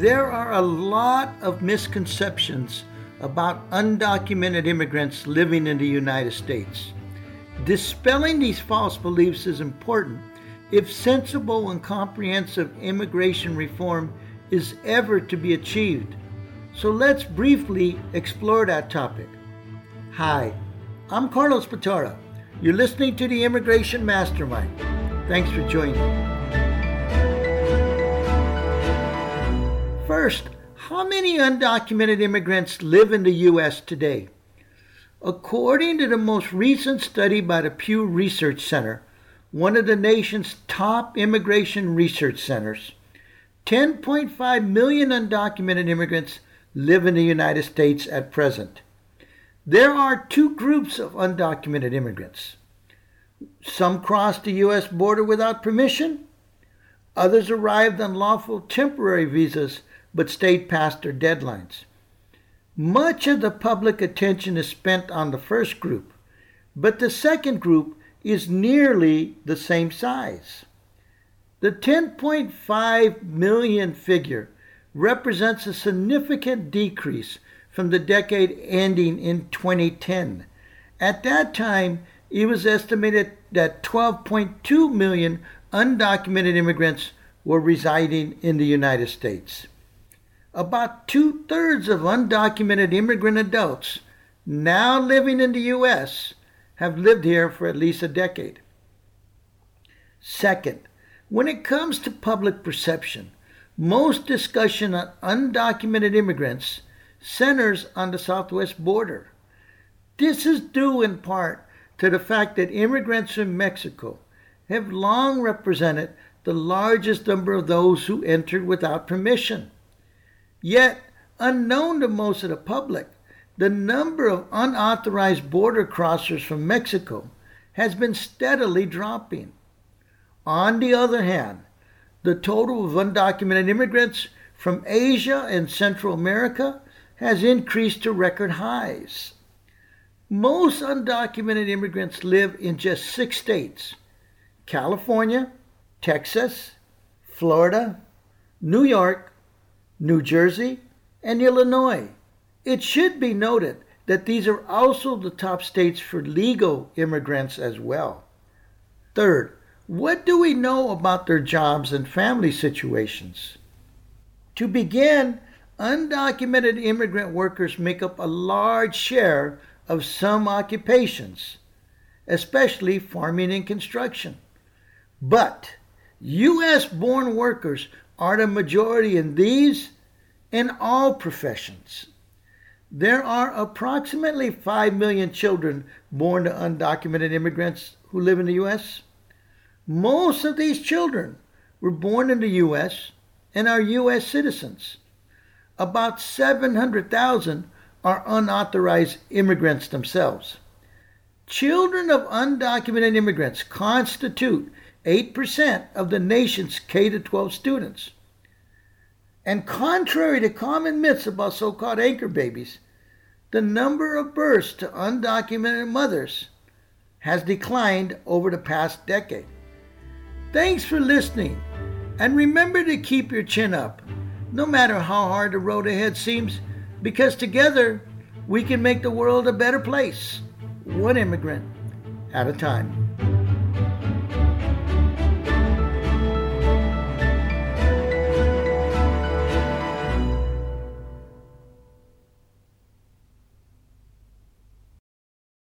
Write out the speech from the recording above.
There are a lot of misconceptions about undocumented immigrants living in the United States. Dispelling these false beliefs is important if sensible and comprehensive immigration reform is ever to be achieved. So let's briefly explore that topic. Hi, I'm Carlos Batara. You're listening to the Immigration Mastermind. Thanks for joining. First, how many undocumented immigrants live in the U.S. today? According to the most recent study by the Pew Research Center, one of the nation's top immigration research centers, 10.5 million undocumented immigrants live in the United States at present. There are two groups of undocumented immigrants. Some crossed the U.S. border without permission. Others arrived on lawful temporary visas but stayed past their deadlines. Much of the public attention is spent on the first group, but the second group is nearly the same size. The 10.5 million figure represents a significant decrease from the decade ending in 2010. At that time, it was estimated that 12.2 million undocumented immigrants were residing in the United States about two thirds of undocumented immigrant adults now living in the U.S. have lived here for at least a decade. Second, when it comes to public perception, most discussion on undocumented immigrants centers on the southwest border. This is due in part to the fact that immigrants from Mexico have long represented the largest number of those who entered without permission. Yet, unknown to most of the public, the number of unauthorized border crossers from Mexico has been steadily dropping. On the other hand, the total of undocumented immigrants from Asia and Central America has increased to record highs. Most undocumented immigrants live in just six states California, Texas, Florida, New York, New Jersey, and Illinois. It should be noted that these are also the top states for legal immigrants as well. Third, what do we know about their jobs and family situations? To begin, undocumented immigrant workers make up a large share of some occupations, especially farming and construction. But U.S. born workers are the majority in these and all professions. There are approximately 5 million children born to undocumented immigrants who live in the U.S. Most of these children were born in the U.S. and are U.S. citizens. About 700,000 are unauthorized immigrants themselves. Children of undocumented immigrants constitute 8% of the nation's K 12 students. And contrary to common myths about so called anchor babies, the number of births to undocumented mothers has declined over the past decade. Thanks for listening, and remember to keep your chin up, no matter how hard the road ahead seems, because together we can make the world a better place, one immigrant at a time.